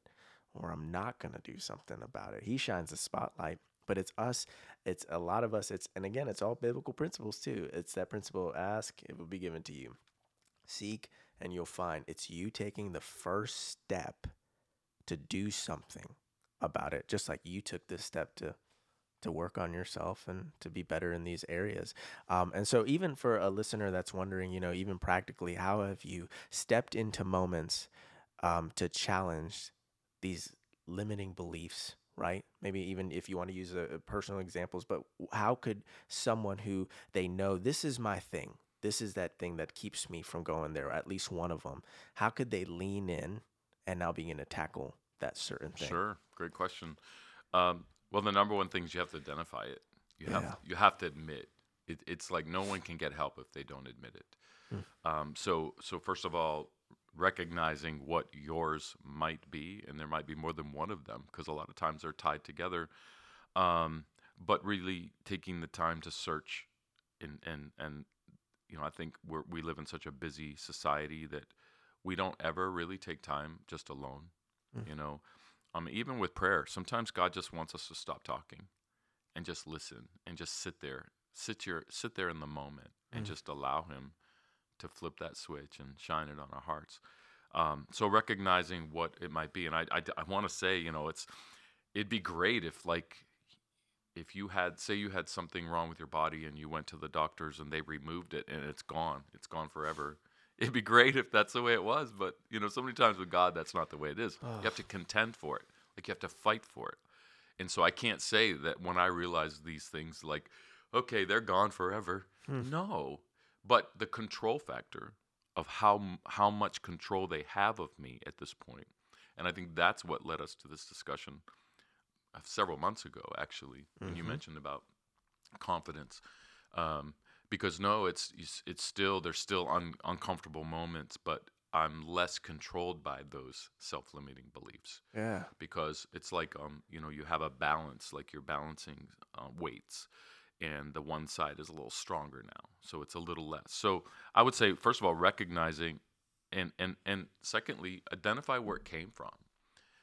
Speaker 1: or i'm not going to do something about it. He shines the spotlight but it's us it's a lot of us it's and again it's all biblical principles too it's that principle ask it will be given to you seek and you'll find it's you taking the first step to do something about it just like you took this step to to work on yourself and to be better in these areas. Um, and so, even for a listener that's wondering, you know, even practically, how have you stepped into moments um, to challenge these limiting beliefs right? Maybe even if you want to use a, a personal examples, but how could someone who they know this is my thing, this is that thing that keeps me from going there, at least one of them, how could they lean in and now begin to tackle that certain thing?
Speaker 2: Sure, great question. Um, well, the number one thing is you have to identify it. You have yeah. you have to admit it, it's like no one can get help if they don't admit it. Hmm. Um, so so first of all, recognizing what yours might be, and there might be more than one of them because a lot of times they're tied together. Um, but really taking the time to search, and and and you know, I think we we live in such a busy society that we don't ever really take time just alone. Mm. You know, um, even with prayer, sometimes God just wants us to stop talking and just listen and just sit there, sit your sit there in the moment, and mm. just allow Him to flip that switch and shine it on our hearts. Um, so recognizing what it might be, and I, I, I want to say, you know, it's it'd be great if like if you had say you had something wrong with your body and you went to the doctors and they removed it and it's gone, it's gone forever. It'd be great if that's the way it was, but you know, so many times with God, that's not the way it is. You have to contend for it, like you have to fight for it. And so I can't say that when I realize these things, like, okay, they're gone forever. Hmm. No, but the control factor of how how much control they have of me at this point, and I think that's what led us to this discussion uh, several months ago, actually, mm-hmm. when you mm-hmm. mentioned about confidence. Um, because no, it's it's still there's still un, uncomfortable moments, but I'm less controlled by those self-limiting beliefs.
Speaker 1: Yeah.
Speaker 2: Because it's like um you know you have a balance, like you're balancing uh, weights and the one side is a little stronger now so it's a little less so i would say first of all recognizing and and and secondly identify where it came from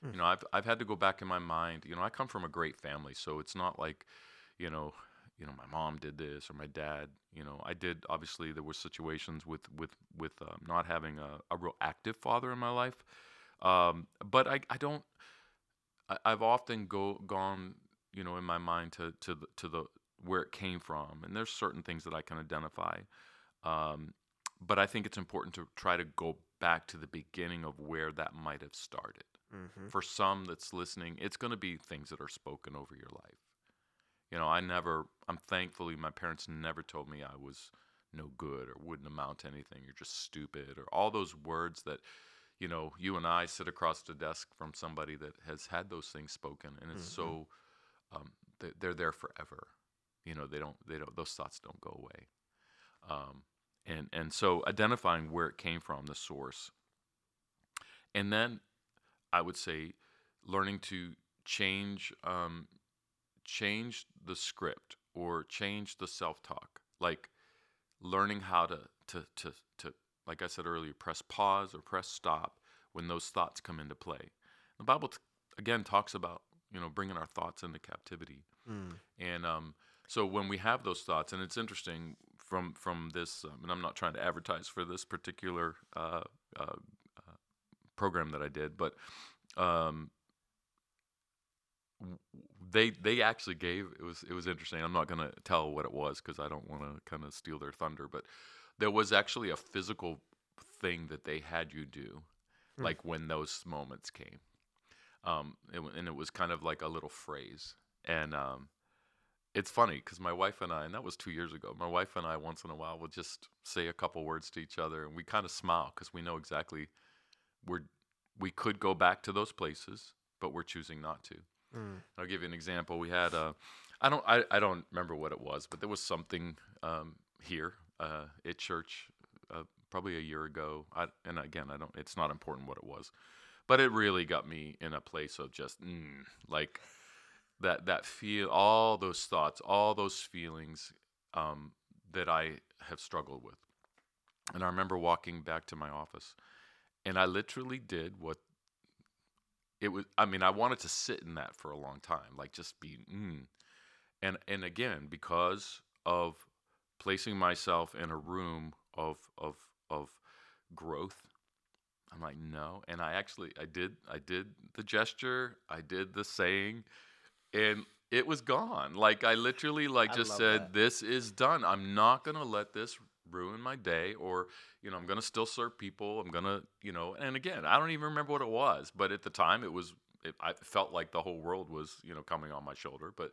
Speaker 2: mm. you know i've i've had to go back in my mind you know i come from a great family so it's not like you know you know my mom did this or my dad you know i did obviously there were situations with with with um, not having a, a real active father in my life um, but i i don't I, i've often go gone you know in my mind to to the to the where it came from, and there's certain things that I can identify. Um, but I think it's important to try to go back to the beginning of where that might have started. Mm-hmm. For some that's listening, it's going to be things that are spoken over your life. You know, I never, I'm thankfully, my parents never told me I was no good or wouldn't amount to anything. You're just stupid or all those words that, you know, you and I sit across the desk from somebody that has had those things spoken. And it's mm-hmm. so, um, they're there forever you know they don't they don't those thoughts don't go away. Um, and and so identifying where it came from the source. And then i would say learning to change um, change the script or change the self-talk. Like learning how to to to to like i said earlier press pause or press stop when those thoughts come into play. The bible t- again talks about you know bringing our thoughts into captivity. Mm. and um, so when we have those thoughts, and it's interesting from from this, um, and I'm not trying to advertise for this particular uh, uh, uh, program that I did, but um, they they actually gave it was it was interesting. I'm not going to tell what it was because I don't want to kind of steal their thunder, but there was actually a physical thing that they had you do,
Speaker 1: Hmm.
Speaker 2: like when those moments came, um, it, and it was kind of like a little phrase, and um, it's funny because my wife and I, and that was two years ago. My wife and I, once in a while, will just say a couple words to each other, and we kind of smile because we know exactly we're we could go back to those places, but we're choosing not to.
Speaker 1: Mm.
Speaker 2: I'll give you an example. We had uh, I don't I, I don't remember what it was, but there was something um, here uh, at church uh, probably a year ago. I, and again, I don't. It's not important what it was, but it really got me in a place of just mm, like that that feel all those thoughts, all those feelings um, that I have struggled with. And I remember walking back to my office, and I literally did what it was. I mean, I wanted to sit in that for a long time, like just be, mm. and and again because of placing myself in a room of of of growth. I'm like no, and I actually I did I did the gesture, I did the saying, and it was gone. Like I literally like
Speaker 1: I
Speaker 2: just said,
Speaker 1: that.
Speaker 2: "This is done. I'm not gonna let this ruin my day, or you know, I'm gonna still serve people. I'm gonna, you know." And again, I don't even remember what it was, but at the time, it was. It, I felt like the whole world was, you know, coming on my shoulder, but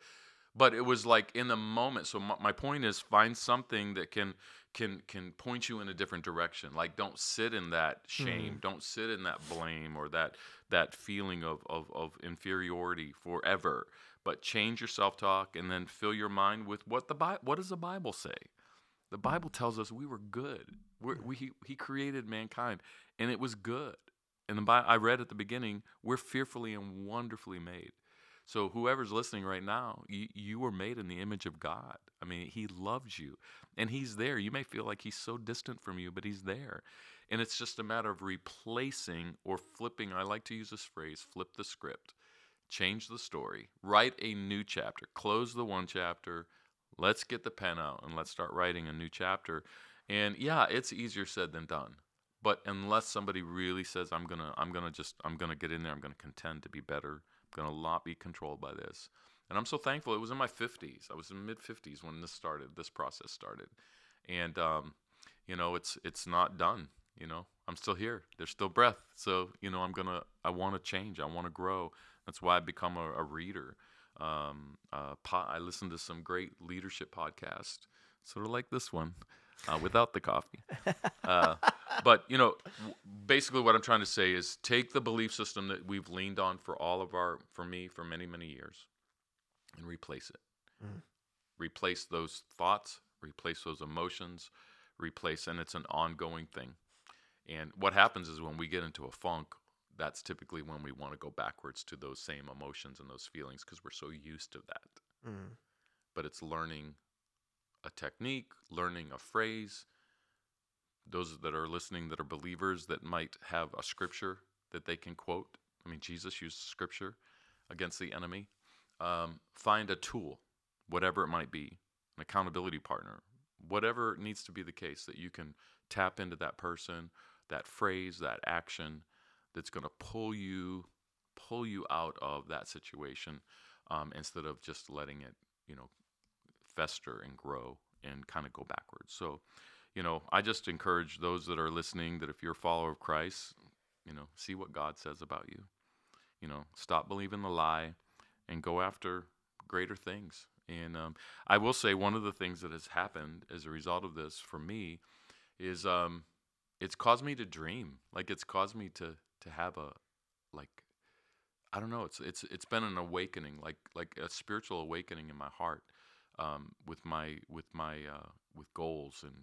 Speaker 2: but it was like in the moment so my, my point is find something that can can can point you in a different direction like don't sit in that shame mm-hmm. don't sit in that blame or that that feeling of, of of inferiority forever but change your self-talk and then fill your mind with what the Bi- what does the bible say? The bible tells us we were good. We're, we he, he created mankind and it was good. And the Bi- i read at the beginning we're fearfully and wonderfully made so whoever's listening right now, you, you were made in the image of God. I mean, He loves you, and He's there. You may feel like He's so distant from you, but He's there, and it's just a matter of replacing or flipping. I like to use this phrase: flip the script, change the story, write a new chapter, close the one chapter. Let's get the pen out and let's start writing a new chapter. And yeah, it's easier said than done. But unless somebody really says, "I'm gonna, I'm gonna just, I'm gonna get in there. I'm gonna contend to be better. I'm gonna not be controlled by this." And I'm so thankful. It was in my 50s. I was in mid 50s when this started. This process started, and um, you know, it's it's not done. You know, I'm still here. There's still breath. So you know, I'm gonna. I want to change. I want to grow. That's why I become a, a reader. Um, uh, po- I listen to some great leadership podcasts, sort of like this one, uh, without the coffee. Uh, but you know, w- basically, what I'm trying to say is take the belief system that we've leaned on for all of our, for me, for many many years, and replace it.
Speaker 1: Mm.
Speaker 2: Replace those thoughts. Replace those emotions. Replace, and it's an ongoing thing. And what happens is when we get into a funk, that's typically when we want to go backwards to those same emotions and those feelings because we're so used to that.
Speaker 1: Mm.
Speaker 2: But it's learning a technique, learning a phrase. Those that are listening that are believers that might have a scripture that they can quote. I mean, Jesus used scripture against the enemy. Um, find a tool, whatever it might be, an accountability partner, whatever needs to be the case that you can tap into that person, that phrase, that action that's going to pull you pull you out of that situation um, instead of just letting it, you know, fester and grow and kind of go backwards. So, you know, I just encourage those that are listening that if you're a follower of Christ, you know, see what God says about you. You know, stop believing the lie and go after greater things. And um, I will say one of the things that has happened as a result of this for me is um, it's caused me to dream. Like it's caused me to to have a like I don't know. It's it's it's been an awakening, like like a spiritual awakening in my heart, um, with my with my uh, with goals and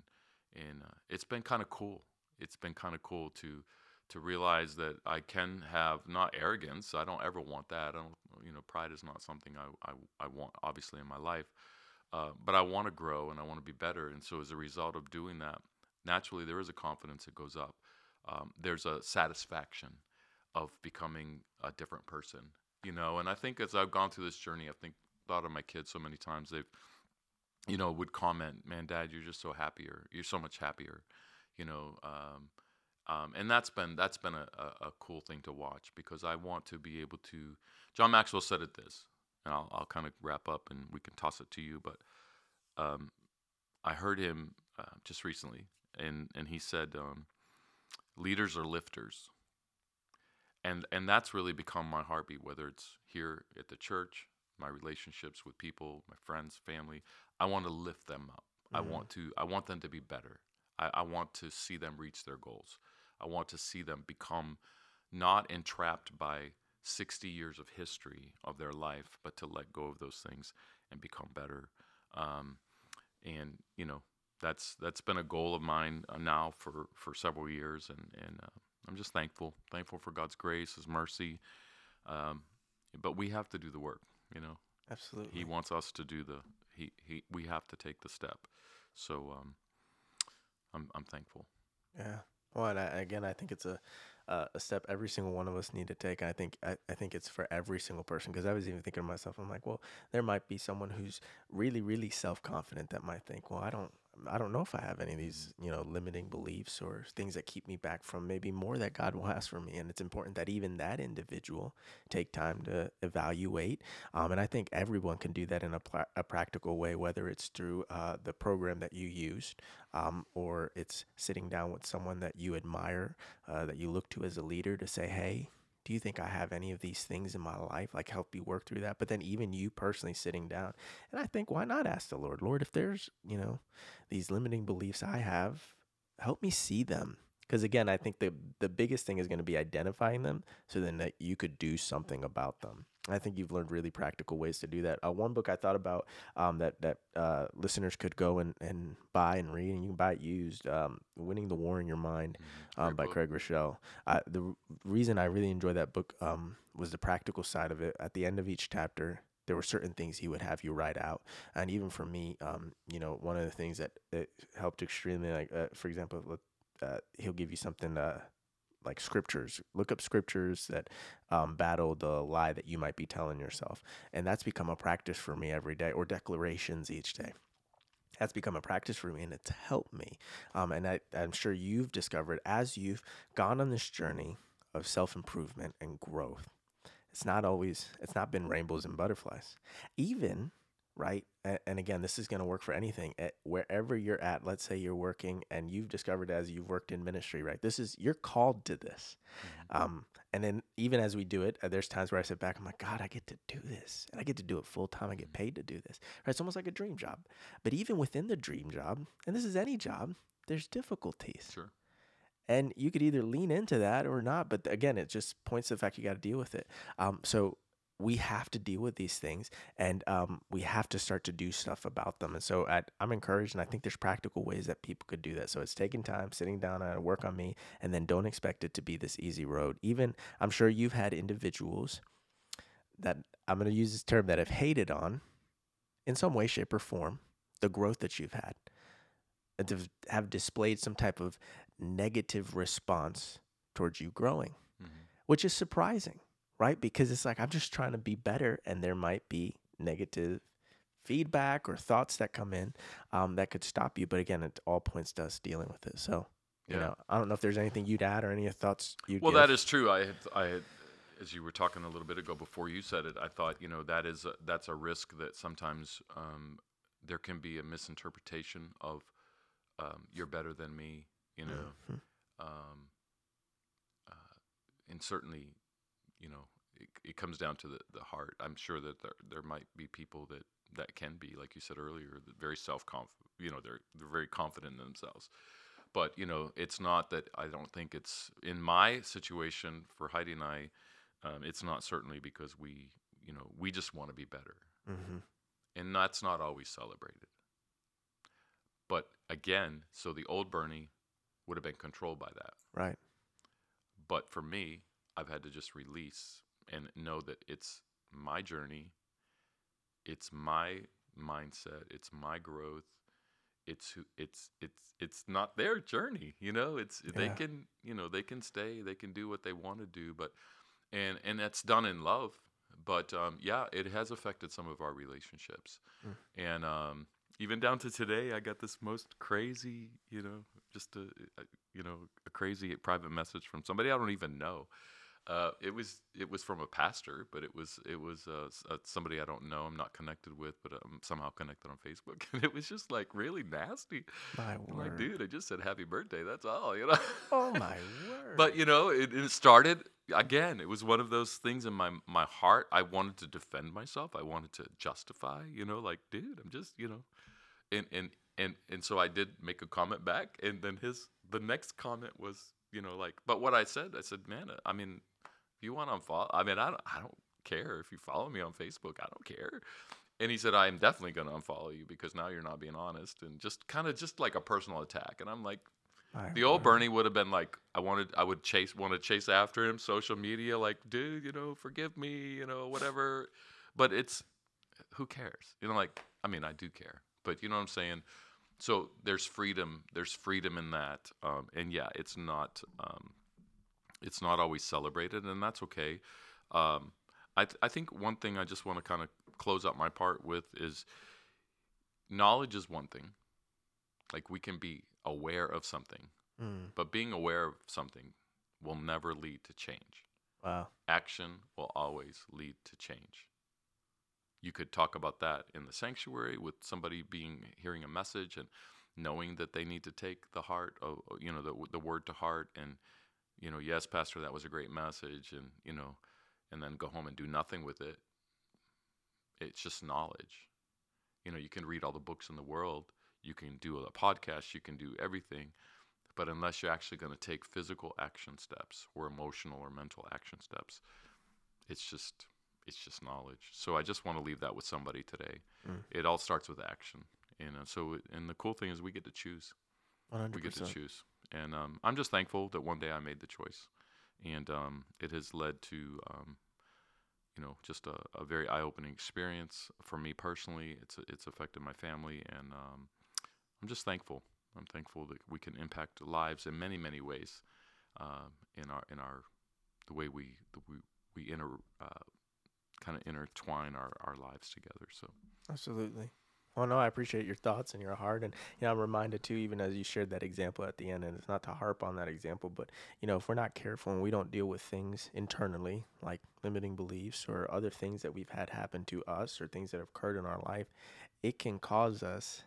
Speaker 2: and uh, it's been kind of cool. It's been kind of cool to to realize that I can have not arrogance. I don't ever want that. I don't you know pride is not something I I, I want obviously in my life, uh, but I want to grow and I want to be better. And so as a result of doing that, naturally there is a confidence that goes up. Um, there's a satisfaction of becoming a different person, you know. And I think as I've gone through this journey, I think thought of my kids so many times. They've, you know, would comment, "Man, Dad, you're just so happier. You're so much happier," you know. Um, um, and that's been that's been a, a, a cool thing to watch because I want to be able to. John Maxwell said it this: and I'll, I'll kind of wrap up and we can toss it to you. But um, I heard him uh, just recently, and and he said, um, "Leaders are lifters." And and that's really become my heartbeat. Whether it's here at the church, my relationships with people, my friends, family, I want to lift them up. Mm-hmm. I want to I want them to be better. I, I want to see them reach their goals. I want to see them become not entrapped by 60 years of history of their life, but to let go of those things and become better. Um, and you know, that's that's been a goal of mine uh, now for for several years, and and uh, I'm just thankful, thankful for God's grace, His mercy. Um, but we have to do the work, you know.
Speaker 1: Absolutely.
Speaker 2: He wants us to do the he he. We have to take the step. So um, I'm I'm thankful.
Speaker 1: Yeah. Well, and I, again, I think it's a uh, a step every single one of us need to take. And I think I, I think it's for every single person because I was even thinking to myself, I'm like, well, there might be someone who's really, really self confident that might think, well, I don't I don't know if I have any of these, you know, limiting beliefs or things that keep me back from maybe more that God will ask for me. And it's important that even that individual take time to evaluate. Um, and I think everyone can do that in a, pl- a practical way, whether it's through uh, the program that you used um, or it's sitting down with someone that you admire, uh, that you look to as a leader to say, hey, do you think I have any of these things in my life? Like help you work through that. But then even you personally sitting down. And I think why not ask the Lord, Lord, if there's, you know, these limiting beliefs I have, help me see them because again i think the the biggest thing is going to be identifying them so then that you could do something about them. I think you've learned really practical ways to do that. Uh, one book i thought about um, that that uh, listeners could go and, and buy and read and you can buy it used um, winning the war in your mind mm-hmm. um, by book. craig groeschel uh, the reason i really enjoyed that book um, was the practical side of it. At the end of each chapter there were certain things he would have you write out. And even for me um, you know one of the things that, that helped extremely like uh, for example uh, he'll give you something uh, like scriptures. Look up scriptures that um, battle the lie that you might be telling yourself, and that's become a practice for me every day, or declarations each day. That's become a practice for me, and it's helped me. Um, and I, I'm sure you've discovered as you've gone on this journey of self improvement and growth. It's not always. It's not been rainbows and butterflies. Even right? And, and again, this is going to work for anything. At wherever you're at, let's say you're working and you've discovered as you've worked in ministry, right? This is you're called to this. Mm-hmm. Um, and then even as we do it, uh, there's times where I sit back, I'm like, God, I get to do this, and I get to do it full time. I get mm-hmm. paid to do this. Right? It's almost like a dream job. But even within the dream job, and this is any job, there's difficulties.
Speaker 2: Sure.
Speaker 1: And you could either lean into that or not. But again, it just points to the fact you got to deal with it. Um, so we have to deal with these things and um, we have to start to do stuff about them. And so I, am encouraged, and I think there's practical ways that people could do that. So it's taking time, sitting down and work on me, and then don't expect it to be this easy road. Even I'm sure you've had individuals that I'm going to use this term that have hated on in some way, shape, or form the growth that you've had, and to have displayed some type of negative response towards you growing, mm-hmm. which is surprising right? Because it's like I'm just trying to be better, and there might be negative feedback or thoughts that come in um, that could stop you. But again, it all points to us dealing with it. So, you yeah. know, I don't know if there's anything you'd add or any thoughts you'd.
Speaker 2: Well,
Speaker 1: give.
Speaker 2: that is true. I had, I had, as you were talking a little bit ago before you said it, I thought, you know, that is a, that's a risk that sometimes um, there can be a misinterpretation of um, you're better than me, you know. Mm-hmm. Um, uh, and certainly you know, it, it comes down to the, the heart. I'm sure that there there might be people that that can be, like you said earlier, very self confident. You know, they're they're very confident in themselves. But you know, it's not that I don't think it's in my situation for Heidi and I. Um, it's not certainly because we, you know, we just want to be better, mm-hmm. and that's not always celebrated. But again, so the old Bernie would have been controlled by that,
Speaker 1: right?
Speaker 2: But for me, I've had to just release and know that it's my journey, it's my mindset, it's my growth. It's who it's it's it's not their journey, you know. It's yeah. they can you know they can stay, they can do what they want to do, but and and that's done in love. But um, yeah, it has affected some of our relationships, mm. and um, even down to today, I got this most crazy, you know, just a you know a crazy private message from somebody I don't even know Uh, it was it was from a pastor, but it was it was uh, uh, somebody I don't know. I'm not connected with, but I'm somehow connected on Facebook. And it was just like really nasty.
Speaker 1: My word.
Speaker 2: like, dude, I just said happy birthday. That's all, you know.
Speaker 1: Oh my word.
Speaker 2: But you know, it, it started again. It was one of those things in my my heart. I wanted to defend myself. I wanted to justify. You know, like, dude, I'm just, you know, and and and and so I did make a comment back, and then his the next comment was, you know, like, but what I said, I said, man, I mean, if you want to unfollow, I mean, I don't, I don't care if you follow me on Facebook. I don't care. And he said, I am definitely going to unfollow you because now you're not being honest, and just kind of just like a personal attack. And I'm like, the old. Bernie would have been like, I wanted, I would chase, want to chase after him, social media, like, dude, you know, forgive me, you know, whatever. But it's, who cares? You know, like, I mean, I do care, but you know what I'm saying. So there's freedom. There's freedom in that, um, and yeah, it's not, um, it's not always celebrated, and that's okay. Um, I, th- I think one thing I just want to kind of close out my part with is knowledge is one thing. Like we can be aware of something,
Speaker 1: Mm,
Speaker 2: but being aware of something will never lead to change.
Speaker 1: wow.
Speaker 2: Action will always lead to change. You could talk about that in the sanctuary with somebody being hearing a message and knowing that they need to take the heart of you know the the word to heart and you know yes pastor that was a great message and you know and then go home and do nothing with it. It's just knowledge. You know, you can read all the books in the world, you can do a podcast, you can do everything, but unless you're actually going to take physical action steps or emotional or mental action steps, it's just it's just knowledge. So I just want to leave that with somebody today.
Speaker 1: Mm.
Speaker 2: It all starts with action, you know. So and the cool thing is we get to choose.
Speaker 1: One
Speaker 2: We get to choose, and um, I'm just thankful that one day I made the choice, and um, it has led to um, you know just a, a very eye-opening experience for me personally. It's it's affected my family, and um, I'm just thankful. I'm thankful that we can impact lives in many many ways um, in our in our the way we the, we we inter uh, kind of intertwine our, our lives together. So
Speaker 1: Absolutely. Well, no, I appreciate your thoughts and your heart, and you know, I'm reminded too, even as you shared that example at the end, and it's not to harp on that example, but you know, if we're not careful and we don't deal with things internally, like limiting beliefs or other things that we've had happen to us or things that have occurred in our life, it can cause us.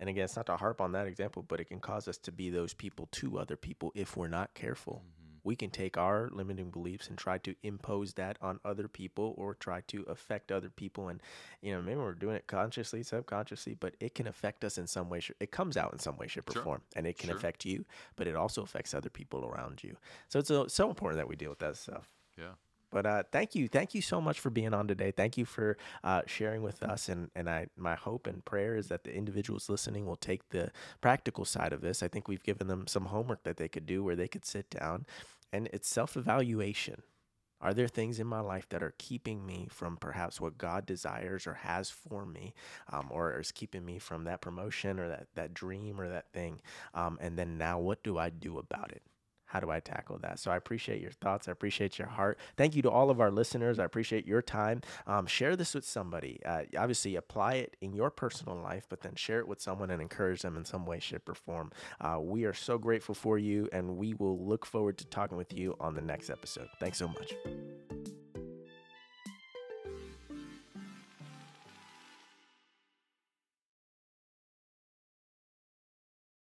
Speaker 1: And again, it's not to harp on that example, but it can cause us to be those people to other people if we're not careful mm-hmm. We can take our limiting beliefs and try to impose that on other people or try to affect other people and you know maybe we're doing it consciously subconsciously but it can affect us in some way it comes out in some way shape or
Speaker 2: Sure.
Speaker 1: form and it can
Speaker 2: Sure.
Speaker 1: affect you but it also affects other people around you so it's so, so important that we deal with that stuff
Speaker 2: yeah,
Speaker 1: but uh, thank you, thank you so much for being on today. Thank you for uh, sharing with us, and and I my hope and prayer is that the individuals listening will take the practical side of this. I think we've given them some homework that they could do, where they could sit down, and it's self evaluation. Are there things in my life that are keeping me from perhaps what God desires or has for me, um, or is keeping me from that promotion or that, that dream or that thing? Um, and then now, what do I do about it? How do I tackle that? So I appreciate your thoughts. I appreciate your heart. Thank you to all of our listeners. I appreciate your time. Um, share this with somebody. Uh, obviously, apply it in your personal life, but then share it with someone and encourage them in some way, shape, or form. Uh, we are so grateful for you, and we will look forward to talking with you on the next episode. Thanks so much.